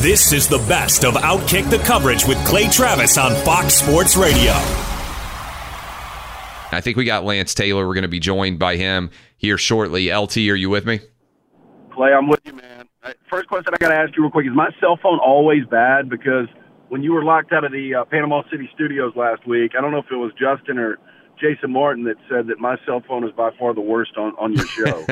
This is the best of Outkick the coverage with Clay Travis on Fox Sports Radio. I think we got Lance Taylor. We're going to be joined by him here shortly. LT, are you with me? Clay, I'm with you, man. First question I got to ask you real quick is my cell phone always bad? Because when you were locked out of the uh, Panama City studios last week, I don't know if it was Justin or Jason Martin that said that my cell phone is by far the worst on, on your show.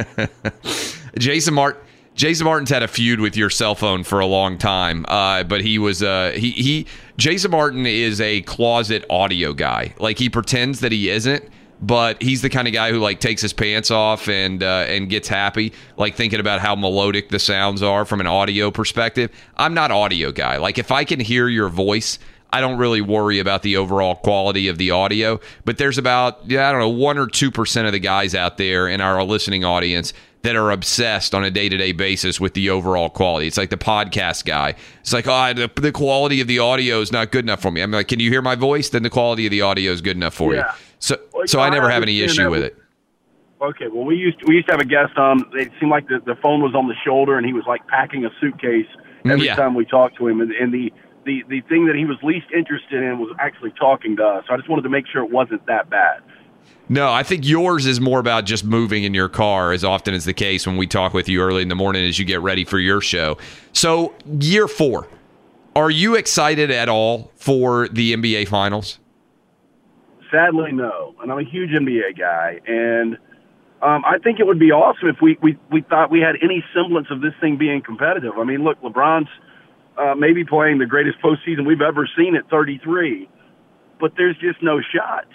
Jason Martin. Jason Martin's had a feud with your cell phone for a long time, uh, but he was uh, he he. Jason Martin is a closet audio guy. Like he pretends that he isn't, but he's the kind of guy who like takes his pants off and uh, and gets happy, like thinking about how melodic the sounds are from an audio perspective. I'm not audio guy. Like if I can hear your voice. I don't really worry about the overall quality of the audio, but there's about yeah, I don't know, 1 or 2% of the guys out there in our listening audience that are obsessed on a day to day basis with the overall quality. It's like the podcast guy. It's like, oh, the, the, quality of the audio is not good enough for me. I'm like, can you hear my voice? Then the quality of the audio is good enough for yeah. you. So, well, so I never have any issue with it. Okay, well, we used to, we used to have a guest on. It seemed like the, the phone was on the shoulder, and he was like packing a suitcase mm, every Yeah. time we talked to him. And, and the, the the thing that he was least interested in was actually talking to us. So I just wanted to make sure it wasn't that bad. No, I think yours is more about just moving in your car, as often is the case when we talk with you early in the morning as you get ready for your show. So, year four, are you excited at all for the NBA Finals? Sadly, no. And I'm a huge NBA guy, and um, I think it would be awesome if we, we we thought we had any semblance of this thing being competitive. I mean, look, LeBron's uh, maybe playing the greatest postseason we've ever seen at 33, but there's just no shot.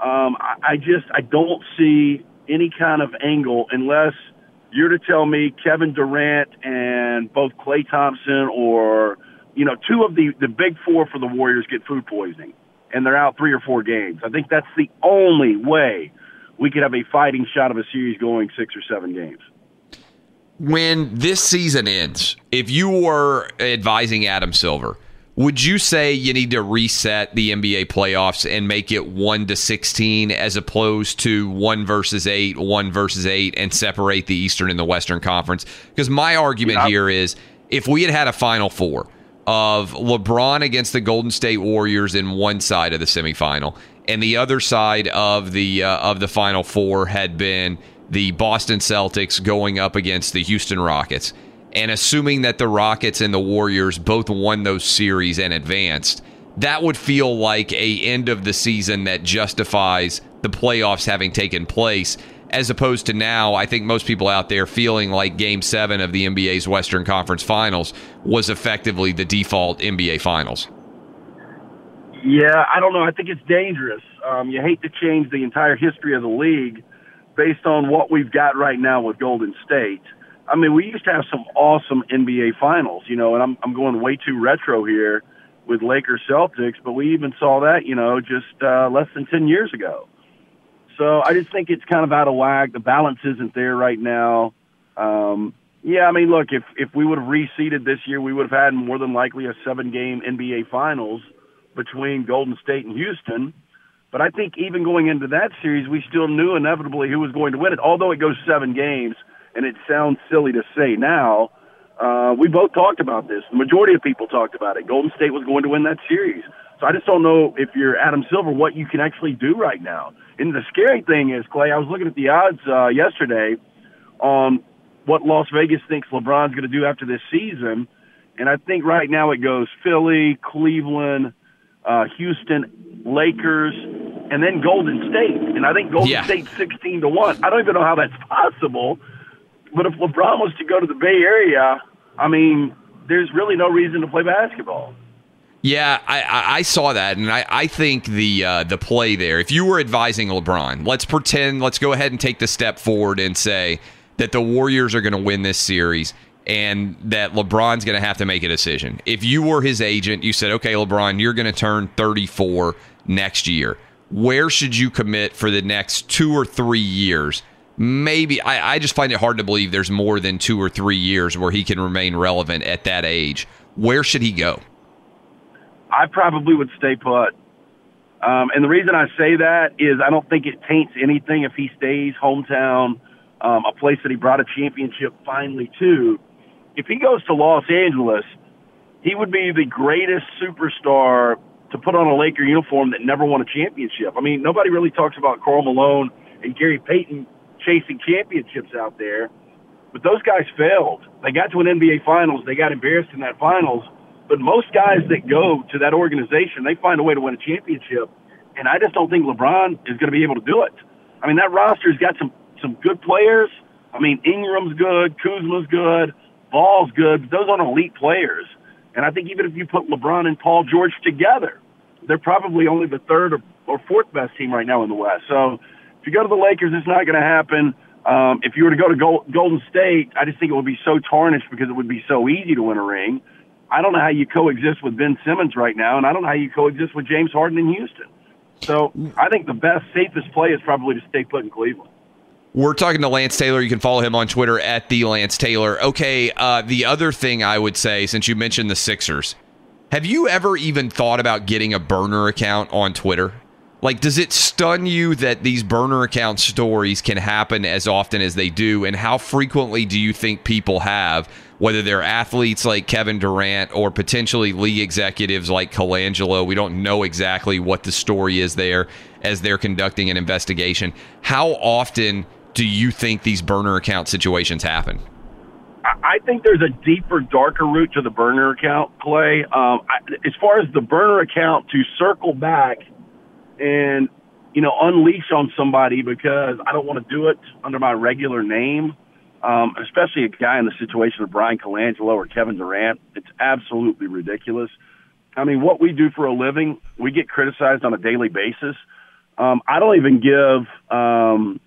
Um, I, I just I don't see any kind of angle unless you're to tell me Kevin Durant and both Klay Thompson or you know two of the the big four for the Warriors get food poisoning and they're out three or four games. I think that's the only way we could have a fighting shot of a series going six or seven games. When this season ends, if you were advising Adam Silver, would you say you need to reset the NBA playoffs and make it 1 to 16 as opposed to 1 versus 8, 1 versus 8 and separate the Eastern and the Western Conference? Because my argument Yeah. here is if we had had a final four of LeBron against the Golden State Warriors in one side of the semifinal and the other side of the uh, of the final four had been the Boston Celtics going up against the Houston Rockets and assuming that the Rockets and the Warriors both won those series and advanced, that would feel like a end of the season that justifies the playoffs having taken place. As opposed to now, I think most people out there feeling like Game Seven of the NBA's Western Conference Finals was effectively the default NBA Finals. Yeah, I don't know. I think it's dangerous. Um, you hate to change the entire history of the league based on what we've got right now with Golden State. I mean, we used to have some awesome NBA finals, you know, and I'm I'm going way too retro here with Lakers Celtics, but we even saw that, you know, just uh, less than 10 years ago. So I just think it's kind of out of whack. The balance isn't there right now. Um, yeah, I mean, look, if if we would have reseeded this year, we would have had more than likely a seven-game NBA Finals between Golden State and Houston. But I think even going into that series, we still knew inevitably who was going to win it. Although it goes seven games, and it sounds silly to say now, uh, we both talked about this. The majority of people talked about it. Golden State was going to win that series. So I just don't know if you're Adam Silver what you can actually do right now. And the scary thing is, Clay, I was looking at the odds uh, yesterday on what Las Vegas thinks LeBron's going to do after this season. And I think right now it goes Philly, Cleveland, uh, Houston, Lakers, and then Golden State. And I think Golden Yeah. State's 16 to 1. I don't even know how that's possible. But if LeBron was to go to the Bay Area, I mean, there's really no reason to play basketball. Yeah, I, I, saw that, and I, I think the uh, the play there. If you were advising LeBron, let's pretend, let's go ahead and take the step forward and say that the Warriors are going to win this series, and that LeBron's going to have to make a decision. If you were his agent, you said, "Okay, LeBron, you're going to turn 34 next year. Where should you commit for the next two or three years?" Maybe I, I just find it hard to believe there's more than two or three years where he can remain relevant at that age. Where should he go? I probably would stay put. Um, and the reason I say that is I don't think it taints anything if he stays hometown, um, a place that he brought a championship finally to. If he goes to Los Angeles, he would be the greatest superstar to put on a Laker uniform that never won a championship. I mean, nobody really talks about Karl Malone and Gary Payton chasing championships out there, but those guys failed. They got to an NBA Finals. They got embarrassed in that Finals. But most guys that go to that organization, they find a way to win a championship. And I just don't think LeBron is going to be able to do it. I mean, that roster's got some some good players. I mean, Ingram's good, Kuzma's good, Ball's good. But those aren't elite players. And I think even if you put LeBron and Paul George together, they're probably only the third or, or fourth best team right now in the West. So you go to the Lakers, it's not going to happen. Um, if you were to go to Golden State, I just think it would be so tarnished because it would be so easy to win a ring. I don't know how you coexist with Ben Simmons right now, and I don't know how you coexist with James Harden in Houston. So I think the best, safest play is probably to stay put in Cleveland. We're talking to Lance Taylor. You can follow him on Twitter at the Lance Taylor. Okay, uh, the other thing I would say, since you mentioned the Sixers, have you ever even thought about getting a burner account on Twitter? Like, does it stun you that these burner account stories can happen as often as they do? And how frequently do you think people have, whether they're athletes like Kevin Durant or potentially league executives like Colangelo? We don't know exactly what the story is there as they're conducting an investigation. How often do you think these burner account situations happen? I think there's a deeper, darker route to the burner account, Clay. Um, I, as far as the burner account to circle back and you know unleash on somebody because I don't want to do it under my regular name, um, especially a guy in the situation of Bryan Colangelo or Kevin Durant. It's absolutely ridiculous. I mean, what we do for a living, we get criticized on a daily basis. Um, I don't even give um,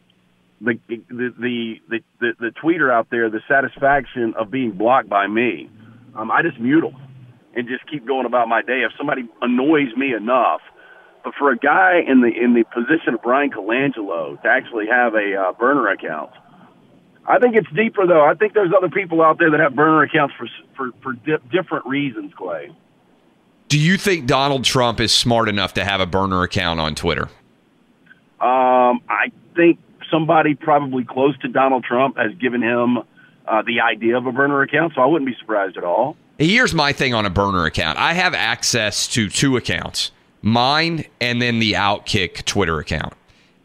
the, the, the the the the tweeter out there the satisfaction of being blocked by me. Um, I just mute them and just keep going about my day. If somebody annoys me enough, but for a guy in the in the position of Bryan Colangelo to actually have a uh, burner account, I think it's deeper though. I think there's other people out there that have burner accounts for for for di- different reasons, Clay. Do you think Donald Trump is smart enough to have a burner account on Twitter? Um, I think somebody probably close to Donald Trump has given him uh, the idea of a burner account, so I wouldn't be surprised at all. Here's my thing on a burner account. I have access to two accounts, mine and then the Outkick Twitter account.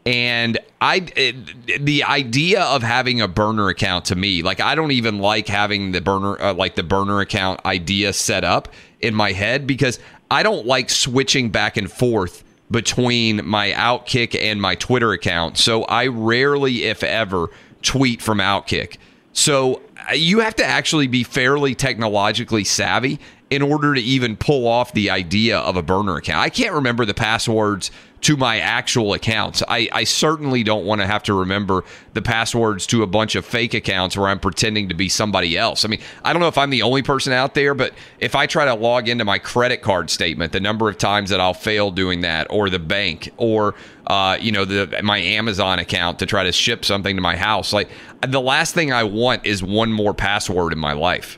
And I, it, the idea of having a burner account to me, like I don't even like having the burner, uh, like the burner account idea set up in my head because I don't like switching back and forth between my Outkick and my Twitter account. So I rarely, if ever, tweet from Outkick. So uh, you have to actually be fairly technologically savvy. In order to even pull off the idea of a burner account. I can't remember the passwords to my actual accounts. I, I certainly don't want to have to remember the passwords to a bunch of fake accounts where I'm pretending to be somebody else. I mean, I don't know if I'm the only person out there, but if I try to log into my credit card statement, the number of times that I'll fail doing that, or the bank, or uh, you know, the my Amazon account to try to ship something to my house, like the last thing I want is one more password in my life.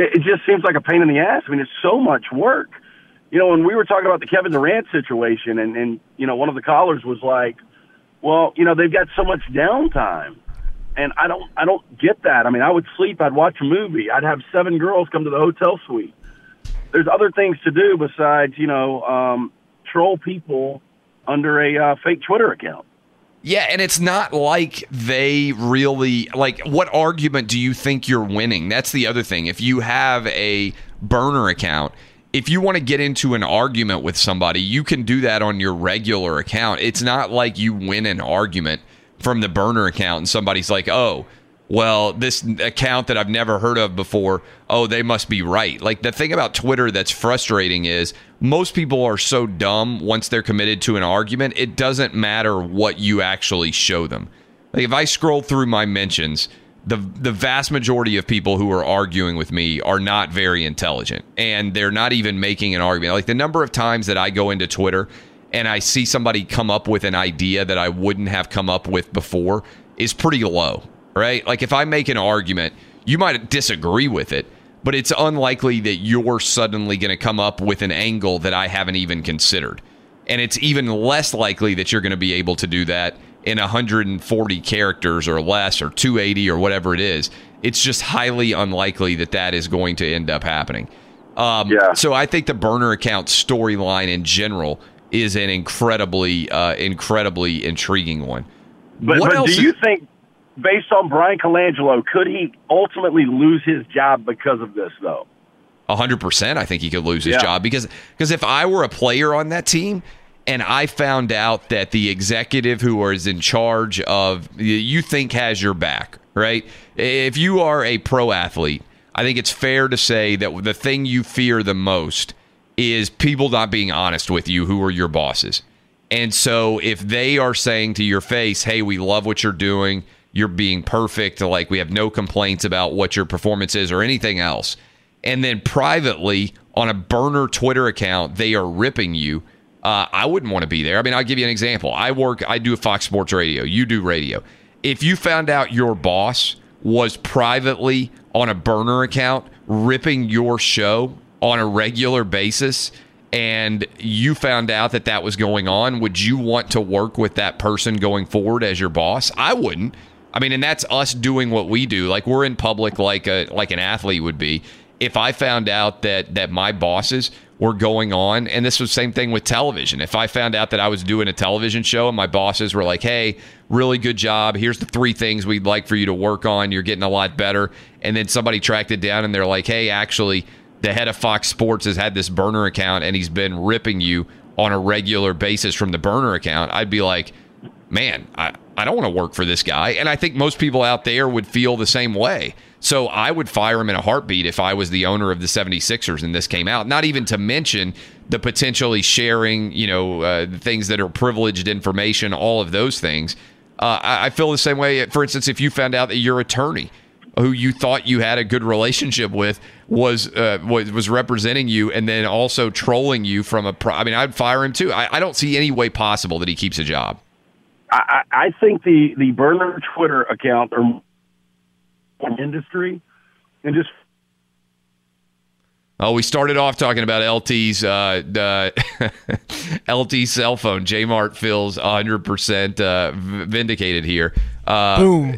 It, it just seems like a pain in the ass. I mean, it's so much work. You know, when we were talking about the Kevin Durant situation, and and you know, one of the callers was like, "Well, you know, they've got so much downtime." And I don't, I don't get that. I mean, I would sleep, I'd watch a movie, I'd have seven girls come to the hotel suite. There's other things to do besides, you know, um, troll people under a uh, fake Twitter account. Yeah, and it's not like they really like what argument do you think you're winning? That's the other thing. If you have a burner account, if you want to get into an argument with somebody, you can do that on your regular account. It's not like you win an argument from the burner account and somebody's like, "Oh, well, this account that I've never heard of before, oh, they must be right. Like the thing about Twitter that's frustrating is most people are so dumb once they're committed to an argument, it doesn't matter what you actually show them. Like if I scroll through my mentions, the the vast majority of people who are arguing with me are not very intelligent and they're not even making an argument. Like the number of times that I go into Twitter and I see somebody come up with an idea that I wouldn't have come up with before is pretty low right? Like if I make an argument, you might disagree with it, but it's unlikely that you're suddenly going to come up with an angle that I haven't even considered. And it's even less likely that you're going to be able to do that in 140 characters or less or 280 or whatever it is. It's just highly unlikely that that is going to end up happening. Um, Yeah. So I think the burner account storyline in general is an incredibly, uh, incredibly intriguing one. But, What but else do is- you think, based on Bryan Colangelo, could he ultimately lose his job because of this, though? A hundred percent. I think he could lose his Yeah. job because because if I were a player on that team and I found out that the executive who is in charge of you think has your back, right? If you are a pro athlete, I think it's fair to say that the thing you fear the most is people not being honest with you who are your bosses. And so if they are saying to your face, "Hey, we love what you're doing. You're being perfect. Like we have no complaints about what your performance is or anything else." And then privately on a burner Twitter account, they are ripping you. Uh, I wouldn't want to be there. I mean, I'll give you an example. I work, I do Fox Sports Radio. You do radio. If you found out your boss was privately on a burner account ripping your show on a regular basis, and you found out that that was going on, would you want to work with that person going forward as your boss? I wouldn't. I mean, and that's us doing what we do. Like we're in public, like a like an athlete would be. If I found out that that my bosses were going on, and this was same thing with television. If I found out that I was doing a television show and my bosses were like, "Hey, really good job. Here's the three things we'd like for you to work on. You're getting a lot better," and then somebody tracked it down and they're like, "Hey, actually." the head of Fox Sports has had this burner account and he's been ripping you on a regular basis from the burner account, I'd be like, man, I, I don't want to work for this guy. And I think most people out there would feel the same way. So I would fire him in a heartbeat if I was the owner of the 76ers and this came out. Not even to mention the potentially sharing, you know, uh, things that are privileged information, all of those things. Uh, I, I feel the same way. For instance, if you found out that your attorney who you thought you had a good relationship with was uh, was, was representing you and then also trolling you from a pro- I mean I'd fire him too. I, I don't see any way possible that he keeps a job. I, I I think the the burner Twitter account or industry and just Oh, we started off talking about LT's uh, uh, LT cell phone. Jmart feels 100% uh, v- vindicated here. Uh, Boom.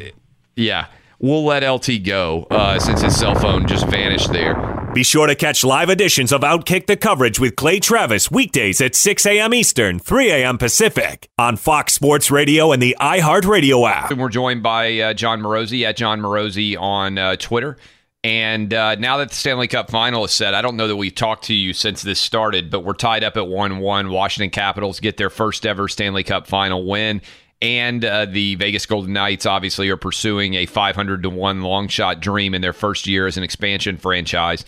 Yeah, we'll let LT go uh, since his cell phone just vanished there. Be sure to catch live editions of Outkick the Coverage with Clay Travis weekdays at 6 a.m. Eastern, 3 a.m. Pacific on Fox Sports Radio and the iHeartRadio app. And we're joined by uh, Jon Morosi at Jon Morosi on uh, Twitter. And uh, now that the Stanley Cup final is set, I don't know that we've talked to you since this started, but we're tied up at 1 1. Washington Capitals get their first ever Stanley Cup final win. And uh, the Vegas Golden Knights obviously are pursuing a 500 to 1 long shot dream in their first year as an expansion franchise.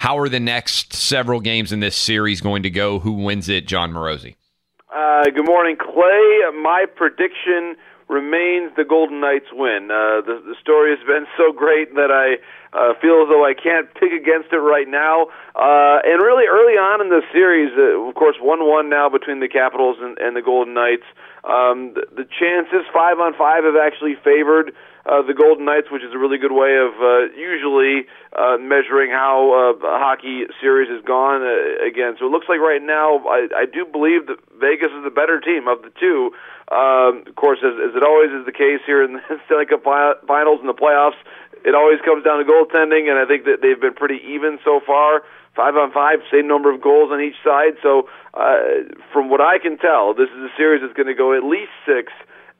How are the next several games in this series going to go? Who wins it? Jon Morosi. Uh, good morning, Clay. My prediction remains the Golden Knights win. Uh, the, the story has been so great that I uh, feel as though I can't pick against it right now. Uh, and really, early on in the series, uh, of course, one-one now between the Capitals and, and the Golden Knights. Um, the, the chances five on five have actually favored uh, the Golden Knights, which is a really good way of uh, usually uh, measuring how uh, a hockey series has gone uh, again. So it looks like right now, I, I do believe that Vegas is the better team of the two. Um, of course, as, as it always is the case here in the Stanley Cup Finals and the playoffs, it always comes down to goaltending, and I think that they've been pretty even so far. Five on five, same number of goals on each side. So, uh, from what I can tell, this is a series that's going to go at least six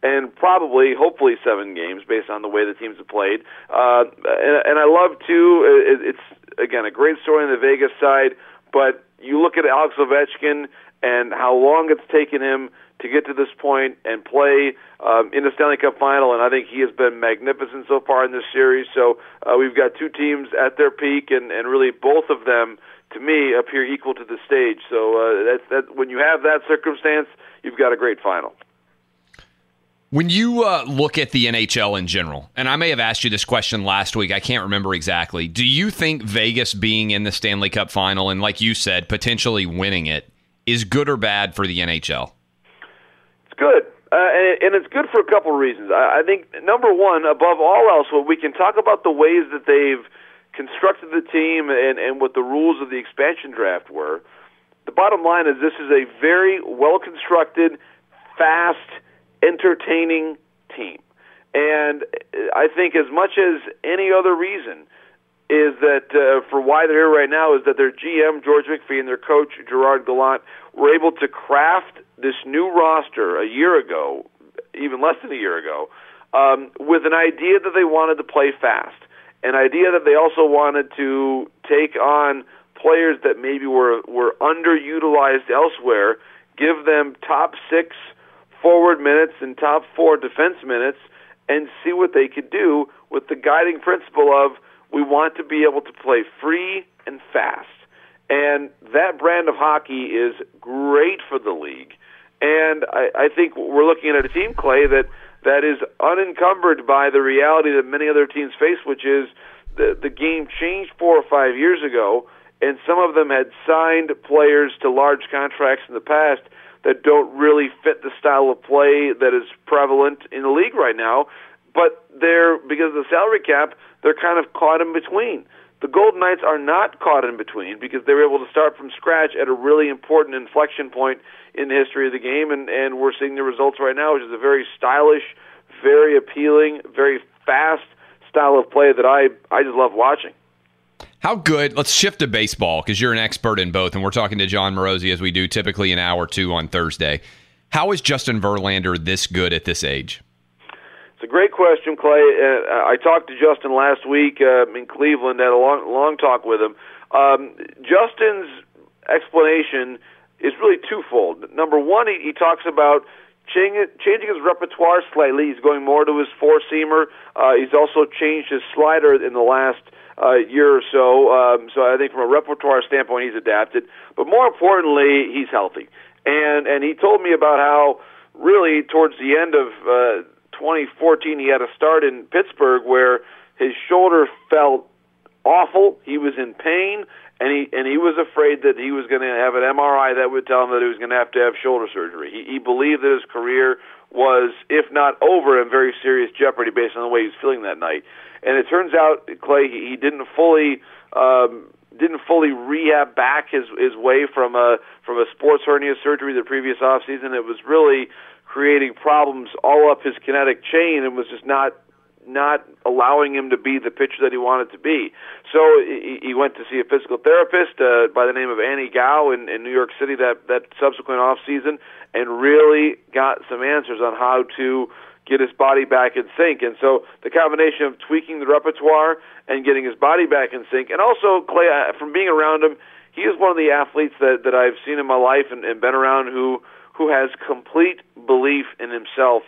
and probably, hopefully, seven games based on the way the teams have played. Uh, and, and I love too. It, it's again a great story on the Vegas side, but you look at Alex Ovechkin and how long it's taken him to get to this point and play um, in the Stanley Cup final, and I think he has been magnificent so far in this series. So uh, we've got two teams at their peak, and, and really both of them, to me, appear equal to the stage. So uh, that's that. When you have that circumstance, you've got a great final. When you uh, look at the NHL in general, and I may have asked you this question last week, I can't remember exactly. Do you think Vegas being in the Stanley Cup final and, like you said, potentially winning it is good or bad for the NHL? It's good. Uh, and, and it's good for a couple of reasons. I, I think, number one, above all else, what we can talk about the ways that they've constructed the team and, and what the rules of the expansion draft were. The bottom line is this is a very well constructed, fast, entertaining team. And I think, as much as any other reason, is that uh, for why they're here right now is that their GM George McPhee and their coach Gerard Gallant were able to craft this new roster a year ago, even less than a year ago, um, with an idea that they wanted to play fast, an idea that they also wanted to take on players that maybe were were underutilized elsewhere, give them top six forward minutes and top four defense minutes and see what they could do with the guiding principle of we want to be able to play free and fast. And that brand of hockey is great for the league. And I, I think we're looking at a team, Clay, that, that is unencumbered by the reality that many other teams face, which is the, the game changed four or five years ago, and some of them had signed players to large contracts in the past that don't really fit the style of play that is prevalent in the league right now. But they're because of the salary cap, they're kind of caught in between. The Golden Knights are not caught in between because they were able to start from scratch at a really important inflection point in the history of the game, and, and we're seeing the results right now, which is a very stylish, very appealing, very fast style of play that I I just love watching. How good? Let's shift to baseball because you're an expert in both, and we're talking to Jon Morosi as we do typically an hour or two on Thursday. How is Justin Verlander this good at this age? It's a great question, Clay. Uh, I talked to Justin last week uh, in Cleveland. Had a long, long talk with him. Um, Justin's explanation is really twofold. Number one, he, he talks about changing, his repertoire slightly. He's going more to his four seamer. Uh, he's also changed his slider in the last uh, year or so. Um, so I think from a repertoire standpoint, he's adapted. But more importantly, he's healthy. And and he told me about how really towards the end of uh, 2014 he had a start in Pittsburgh where his shoulder felt awful. He was in pain, and he and he was afraid that he was going to have an MRI that would tell him that he was going to have to have shoulder surgery. He, he believed that his career was, if not over, in very serious jeopardy based on the way he was feeling that night. And it turns out Clay he didn't fully um, didn't fully rehab back his his way from a from a sports hernia surgery the previous off season. It was really creating problems all up his kinetic chain and was just not not allowing him to be the pitcher that he wanted to be. So he, he went to see a physical therapist uh, by the name of Annie Gao in, in New York City that that subsequent off season, and really got some answers on how to get his body back in sync. And so the combination of tweaking the repertoire and getting his body back in sync, and also Clay, from being around him, he is one of the athletes that that I've seen in my life and, and been around who who has complete belief in himself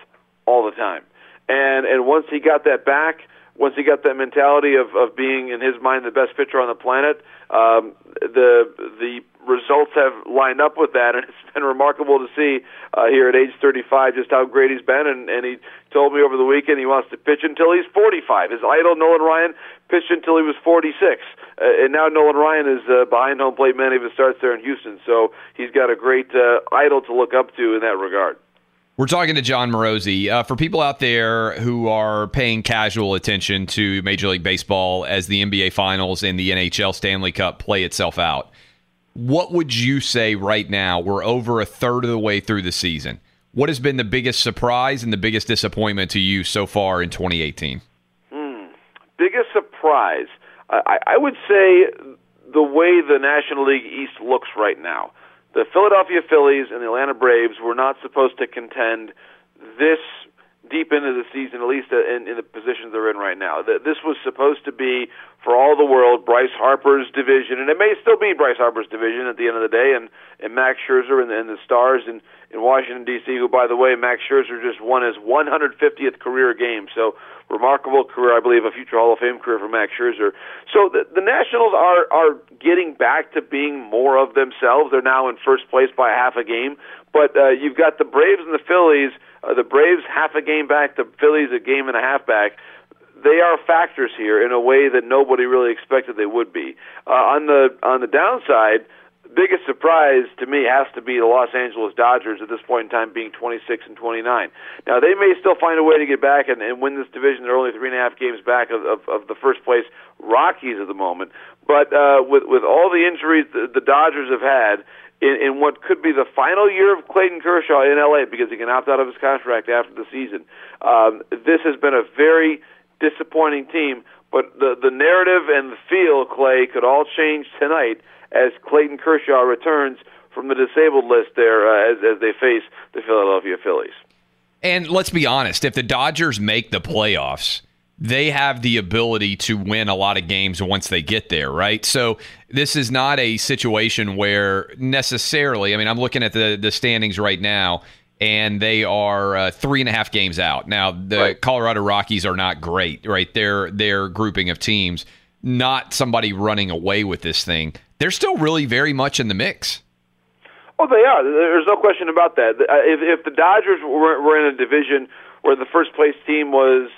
all the time. And and once he got that back, once he got that mentality of of being in his mind the best pitcher on the planet, um, the the results have lined up with that, and it's been remarkable to see uh, here at age 35 just how great he's been. And, and he told me over the weekend he wants to pitch until he's 45. His idol Nolan Ryan pitched until he was 46, uh, and now Nolan Ryan is uh, behind home plate many of his starts there in Houston. So he's got a great uh, idol to look up to in that regard. We're talking to Jon Morosi. Uh, for people out there who are paying casual attention to Major League Baseball as the NBA Finals and the NHL Stanley Cup play itself out, what would you say right now? We're over a third of the way through the season. What has been the biggest surprise and the biggest disappointment to you so far in 2018? Hmm. Biggest surprise, I, I would say the way the National League East looks right now. The Philadelphia Phillies and the Atlanta Braves were not supposed to contend this deep into the season, at least uh, in, in the positions they're in right now. This was supposed to be, for all the world, Bryce Harper's division, and it may still be Bryce Harper's division at the end of the day, and, and Max Scherzer and, and the Stars in, in Washington, D.C., who, by the way, Max Scherzer just won his 150th career game. So, remarkable career, I believe, a future Hall of Fame career for Max Scherzer. So, the, the Nationals are, are getting back to being more of themselves. They're now in first place by half a game, but uh, you've got the Braves and the Phillies – uh, the Braves half a game back, the Phillies a game and a half back. They are factors here in a way that nobody really expected they would be. Uh, on the on the downside, biggest surprise to me has to be the Los Angeles Dodgers at this point in time being 26 and 29. Now they may still find a way to get back and, and win this division. They're only three and a half games back of, of, of the first place Rockies at the moment. But uh, with with all the injuries the, the Dodgers have had, in, in what could be the final year of Clayton Kershaw in LA because he can opt out of his contract after the season. Um, this has been a very disappointing team, but the the narrative and the feel, Clay, could all change tonight as Clayton Kershaw returns from the disabled list there uh, as as they face the Philadelphia Phillies. And let's be honest, if the Dodgers make the playoffs they have the ability to win a lot of games once they get there, right? So this is not a situation where necessarily. I mean, I'm looking at the the standings right now, and they are uh, three and a half games out. Now, the right. Colorado Rockies are not great, right? They're their grouping of teams, not somebody running away with this thing. They're still really very much in the mix. Oh, they are. There's no question about that. Uh, if, if the Dodgers were, were in a division where the first place team was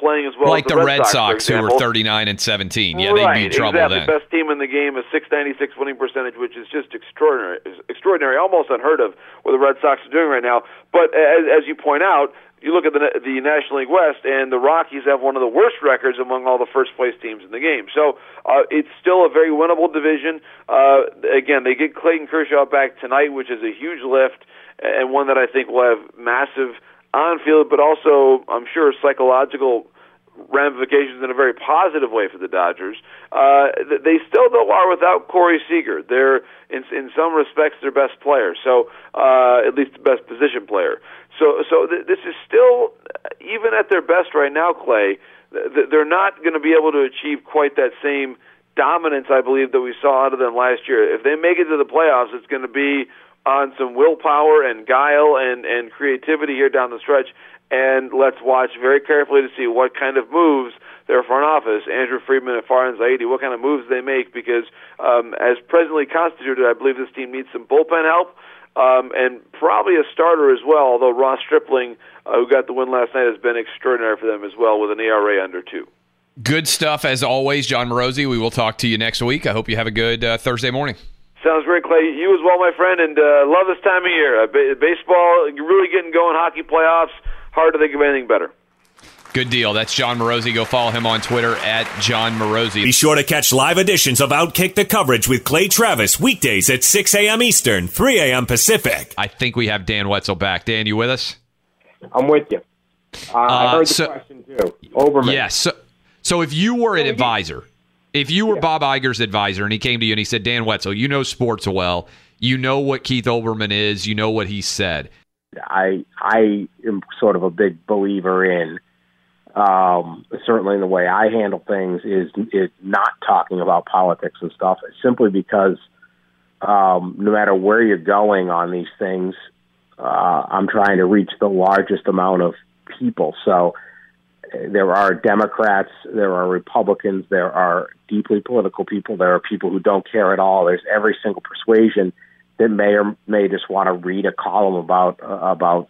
playing as well like as the, the Red, Sox, Sox who were 39 and 17. Yeah, right, they'd be in trouble exactly. then. Best team in the game, a 696 winning percentage, which is just extraordinary, extraordinary, almost unheard of what the Red Sox are doing right now. But as, as you point out, you look at the the National League West, and the Rockies have one of the worst records among all the first place teams in the game. So uh, it's still a very winnable division. Uh, again, they get Clayton Kershaw back tonight, which is a huge lift, and one that I think will have massive on field, but also I'm sure psychological ramifications in a very positive way for the Dodgers. Uh, they still though are without Corey Seager. They're in in some respects their best player, so uh, at least the best position player. So so th- this is still even at their best right now, Clay. Th- they're not going to be able to achieve quite that same dominance I believe that we saw out of them last year. If they make it to the playoffs, it's going to be on some willpower and guile and, and creativity here down the stretch. And let's watch very carefully to see what kind of moves their front office, Andrew Friedman and Farhan Zaidi, what kind of moves they make because um, as presently constituted, I believe this team needs some bullpen help um, and probably a starter as well, although Ross Stripling, uh, who got the win last night, has been extraordinary for them as well with an ERA under two. Good stuff as always, Jon Morosi. We will talk to you next week. I hope you have a good uh, Thursday morning. Sounds great, Clay. You as well, my friend, and uh, love this time of year. Uh, ba- baseball really getting going. Hockey playoffs. Hard to think of anything better. Good deal. That's Jon Morosi. Go follow him on Twitter at Jon Morosi. Be sure to catch live editions of Outkick the Coverage with Clay Travis weekdays at 6 a.m. Eastern, 3 a.m. Pacific. I think we have Dan Wetzel back. Dan, you with us? I'm with you. Uh, I heard the so, question too. Olbermann. Yes. so, so if you were an advisor, if you were yeah. Bob Iger's advisor and he came to you and he said, Dan Wetzel, you know sports well, you know what Keith Olbermann is, you know what he said. I I am sort of a big believer in um, certainly in the way I handle things is is not talking about politics and stuff simply because um, no matter where you're going on these things, uh, I'm trying to reach the largest amount of people. So there are Democrats, there are Republicans, there are deeply political people, there are people who don't care at all. There's every single persuasion that may or may just want to read a column about uh, about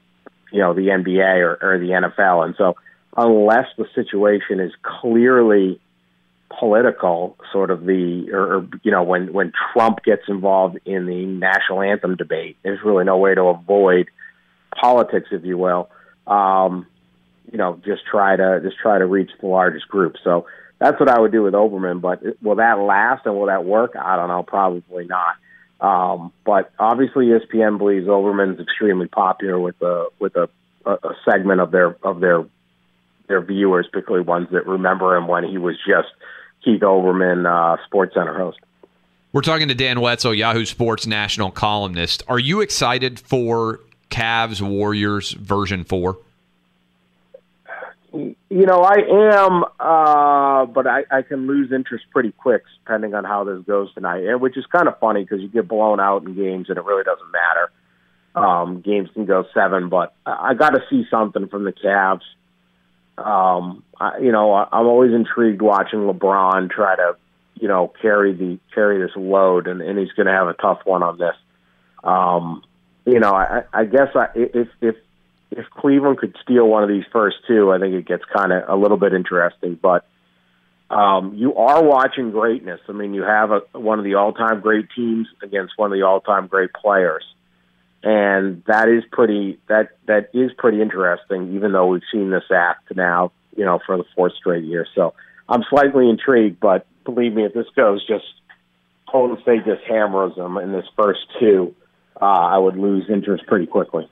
you know the NBA or, or the NFL, and so unless the situation is clearly political, sort of the or, or you know when when Trump gets involved in the national anthem debate, there's really no way to avoid politics, if you will. Um, you know, just try to just try to reach the largest group. So that's what I would do with Olbermann. But will that last and will that work? I don't know. Probably not. Um, but obviously, ESPN believes Olbermann's extremely popular with a with a, a, a segment of their of their their viewers, particularly ones that remember him when he was just Keith Olbermann, uh, Sports Center host. We're talking to Dan Wetzel, Yahoo Sports national columnist. Are you excited for Cavs Warriors version four? You know, I am, uh, but I, I can lose interest pretty quick depending on how this goes tonight, and which is kind of funny because you get blown out in games and it really doesn't matter. Um, games can go seven, but I, I got to see something from the Cavs. Um, I, you know, I, I'm always intrigued watching LeBron try to, you know, carry the carry this load, and, and he's going to have a tough one on this. Um, you know, I, I guess I, if if if Cleveland could steal one of these first two, I think it gets kind of a little bit interesting. But um, you are watching greatness. I mean, you have a, one of the all-time great teams against one of the all-time great players, and that is pretty that that is pretty interesting. Even though we've seen this act now, you know, for the fourth straight year, so I'm slightly intrigued. But believe me, if this goes just Golden State just hammers them in this first two, uh, I would lose interest pretty quickly.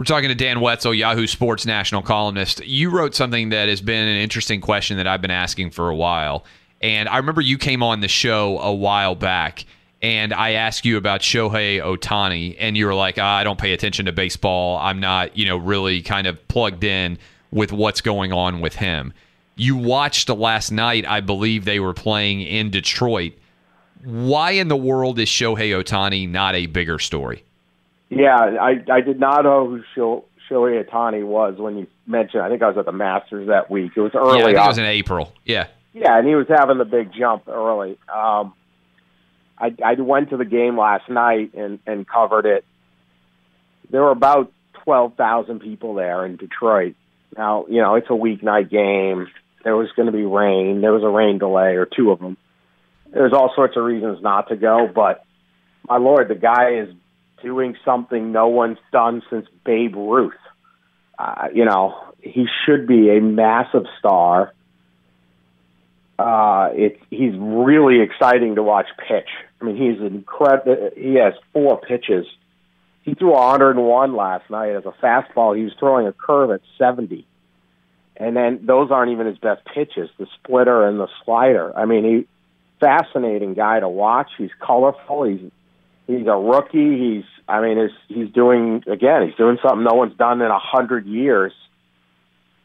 We're talking to Dan Wetzel, Yahoo Sports national columnist. You wrote something that has been an interesting question that I've been asking for a while. And I remember you came on the show a while back and I asked you about Shohei Ohtani, and you were like, ah, I don't pay attention to baseball. I'm not, you know, really kind of plugged in with what's going on with him. You watched last night, I believe they were playing in Detroit. Why in the world is Shohei Ohtani not a bigger story? Yeah, I I did not know who Sho, Shohei Ohtani was when you mentioned. I think I was at the Masters that week. It was early. Yeah, I think it was in April. Yeah. Yeah, and he was having the big jump early. Um, I I went to the game last night and and covered it. There were about twelve thousand people there in Detroit. Now you know it's a weeknight game. There was going to be rain. There was a rain delay or two of them. There's all sorts of reasons not to go, but my lord, the guy is doing something no one's done since Babe Ruth. Uh, you know, he should be a massive star. Uh, it's he's really exciting to watch pitch. I mean, he's incredible. He has four pitches. He threw 101 last night as a fastball. He was throwing a curve at 70, and then those aren't even his best pitches: the splitter and the slider. I mean, he fascinating guy to watch. He's colorful. He's he's a rookie. He's I mean, he's he's doing again. He's doing something no one's done in a hundred years.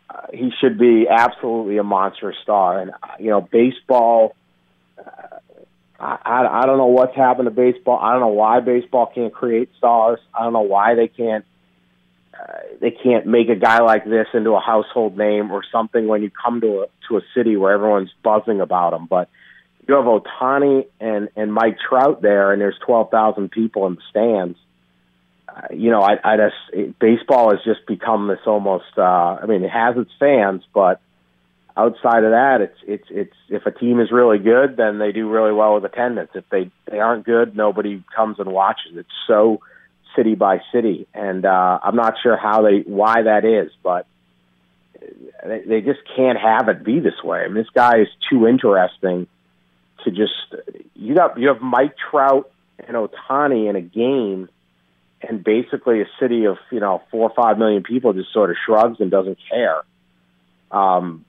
Uh, he should be absolutely a monster star. And uh, you know, baseball. Uh, I, I I don't know what's happened to baseball. I don't know why baseball can't create stars. I don't know why they can't. Uh, they can't make a guy like this into a household name or something when you come to a to a city where everyone's buzzing about him. But you have Ohtani and and Mike Trout there, and there's twelve thousand people in the stands. Uh, you know, I, I just it, baseball has just become this almost. Uh, I mean, it has its fans, but outside of that, it's it's it's if a team is really good, then they do really well with attendance. If they they aren't good, nobody comes and watches. It's so city by city, and uh, I'm not sure how they why that is, but they, they just can't have it be this way. I mean, this guy is too interesting to just you got you have Mike Trout and Ohtani in a game, and basically a city of you know four or five million people just sort of shrugs and doesn't care. Um,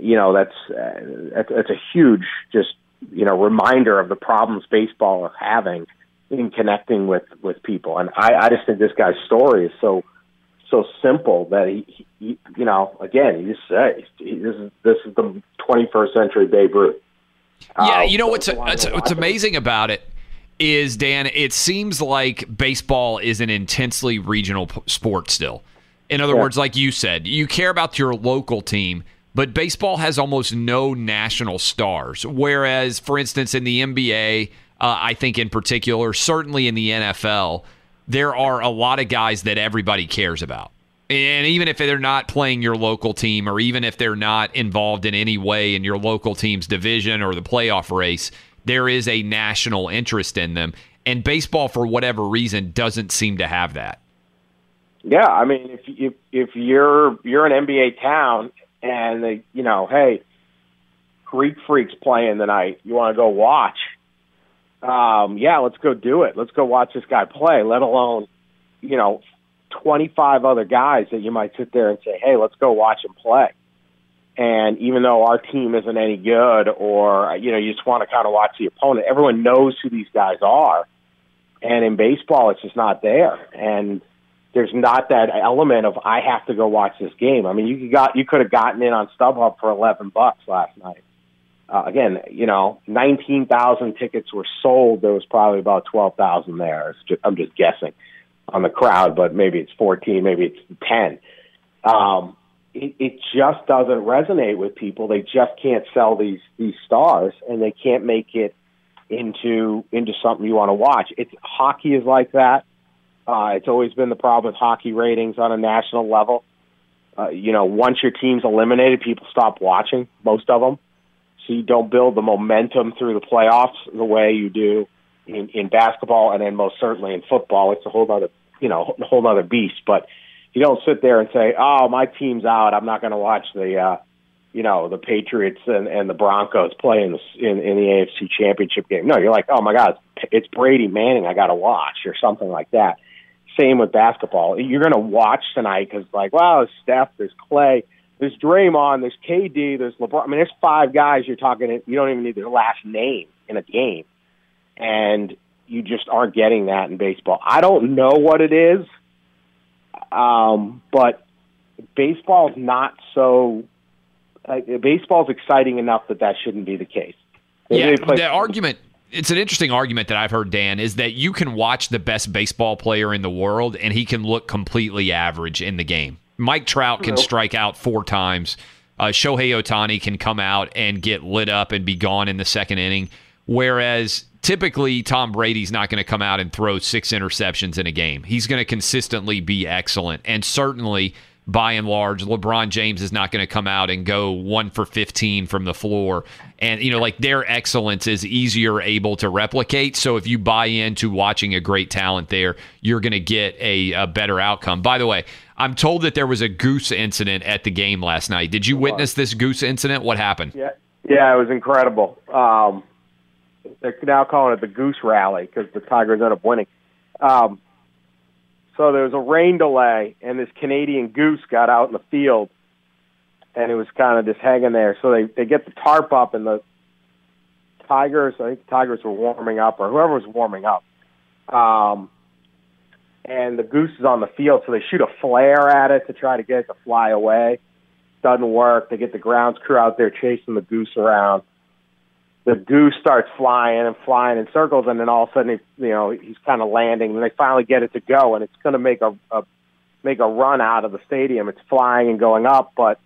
you know that's uh, that's, that's a huge just you know reminder of the problems baseball is having in connecting with with people, and I, I just think this guy's story is so so simple that he, he you know again he just says this is this is the 21st century Babe Ruth. Yeah, Uh, you know what's what's, what's amazing about it is Dan. It seems like baseball is an intensely regional p- sport still. In other Yeah. words, like you said, you care about your local team, but baseball has almost no national stars. Whereas, for instance, in the NBA, uh, I think in particular, certainly in the NFL, there are a lot of guys that everybody cares about. And even if they're not playing your local team, or even if they're not involved in any way in your local team's division or the playoff race, there is a national interest in them. And baseball, for whatever reason, doesn't seem to have that. Yeah, I mean, if if if you're you're an NBA town and they, you know, hey, Greek Freaks playing tonight, you want to go watch? Um, yeah, let's go do it. Let's go watch this guy play. Let alone, you know, twenty five other guys that you might sit there and say, hey, let's go watch him play. And even though our team isn't any good, or you know, you just want to kind of watch the opponent, everyone knows who these guys are. And in baseball, it's just not there. And there's not that element of I have to go watch this game. I mean, you got you could have gotten in on StubHub for eleven bucks last night. Uh, again, you know, nineteen thousand tickets were sold. There was probably about twelve thousand there. It's just, I'm just guessing on the crowd, but maybe it's fourteen, maybe it's ten. Um, it, it just doesn't resonate with people. They just can't sell these these stars, and they can't make it into into something you want to watch. It's hockey is like that. Uh, it's always been the problem with hockey ratings on a national level. Uh, you know, once your team's eliminated, people stop watching. Most of them, so you don't build the momentum through the playoffs the way you do in, in basketball, and then most certainly in football. It's a whole other, you know, a whole other beast. But you don't sit there and say, "Oh, my team's out. I'm not going to watch the." Uh, you know the Patriots and, and the Broncos play in the in, in the AFC Championship game. No, you're like, oh my God, it's Brady Manning. I got to watch or something like that. Same with basketball. You're going to watch tonight because like, wow, there's Steph, there's Klay, there's Draymond, there's KD, there's LeBron. I mean, there's five guys you're talking. You don't even need their last name in a game, and you just aren't getting that in baseball. I don't know what it is, um, but baseball's not so uh, baseball's exciting enough that that shouldn't be the case. Maybe yeah, play- the argument. It's an interesting argument that I've heard, Dan, is that you can watch the best baseball player in the world and he can look completely average in the game. Mike Trout can strike out four times. Uh, Shohei Ohtani can come out and get lit up and be gone in the second inning. Whereas typically Tom Brady's not going to come out and throw six interceptions in a game. He's going to consistently be excellent. And certainly, by and large, LeBron James is not going to come out and go one for 15 from the floor. And, you know, like their excellence is easier able to replicate. So if you buy into watching a great talent there, you're going to get a, a better outcome. By the way, I'm told that there was a goose incident at the game last night. Did you witness this goose incident? What happened? Yeah, yeah, it was incredible. Um, they're now calling it the Goose Rally because the Tigers ended up winning. Um, so there was a rain delay, and this Canadian goose got out in the field, and it was kind of just hanging there. So they they get the tarp up, and the Tigers, I think the Tigers were warming up, or whoever was warming up. Um, and the goose is on the field, so they shoot a flare at it to try to get it to fly away. Doesn't work. They get the grounds crew out there chasing the goose around. The goose starts flying and flying in circles, and then all of a sudden, he, you know, he's kind of landing. And they finally get it to go, and it's going to make a, a make a run out of the stadium. It's flying and going up, but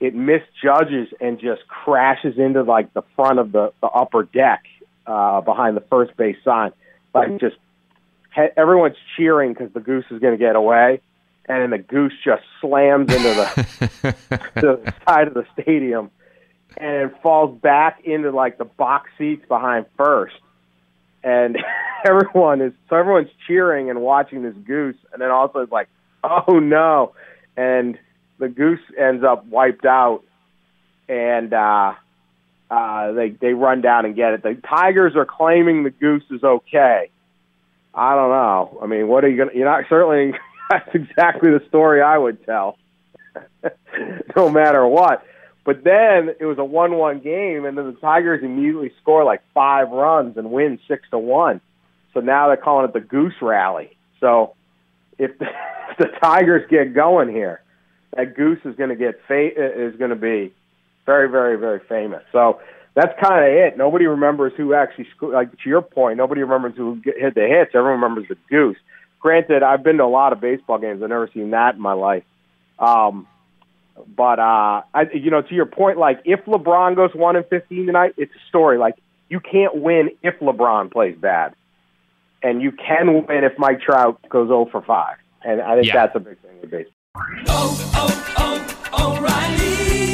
it misjudges and just crashes into like the front of the, the upper deck uh, behind the first base sign. Like just he- everyone's cheering because the goose is going to get away, and then the goose just slams into the, the side of the stadium and it falls back into like the box seats behind first. And everyone is so everyone's cheering and watching this goose, and then also it's like, oh no, and the goose ends up wiped out, and uh, uh, they they run down and get it. The Tigers are claiming the goose is okay. I don't know. I mean, what are you gonna? You're not certainly. That's exactly the story I would tell, no matter what. But then it was a one-one game, and then the Tigers immediately score like five runs and win six to one. So now they're calling it the Goose Rally. So if the, if the Tigers get going here, that Goose is going to get fa- is going to be very, very, very famous. So that's kind of it. Nobody remembers who actually sco- like to your point. Nobody remembers who hit the hits. Everyone remembers the Goose. Granted, I've been to a lot of baseball games. I've never seen that in my life. Um, but uh, I, you know, to your point, like if LeBron goes one and fifteen tonight, it's a story. Like you can't win if LeBron plays bad, and you can win if Mike Trout goes zero for five. And I think Yeah. that's a big thing with baseball. oh, oh, O'Reilly.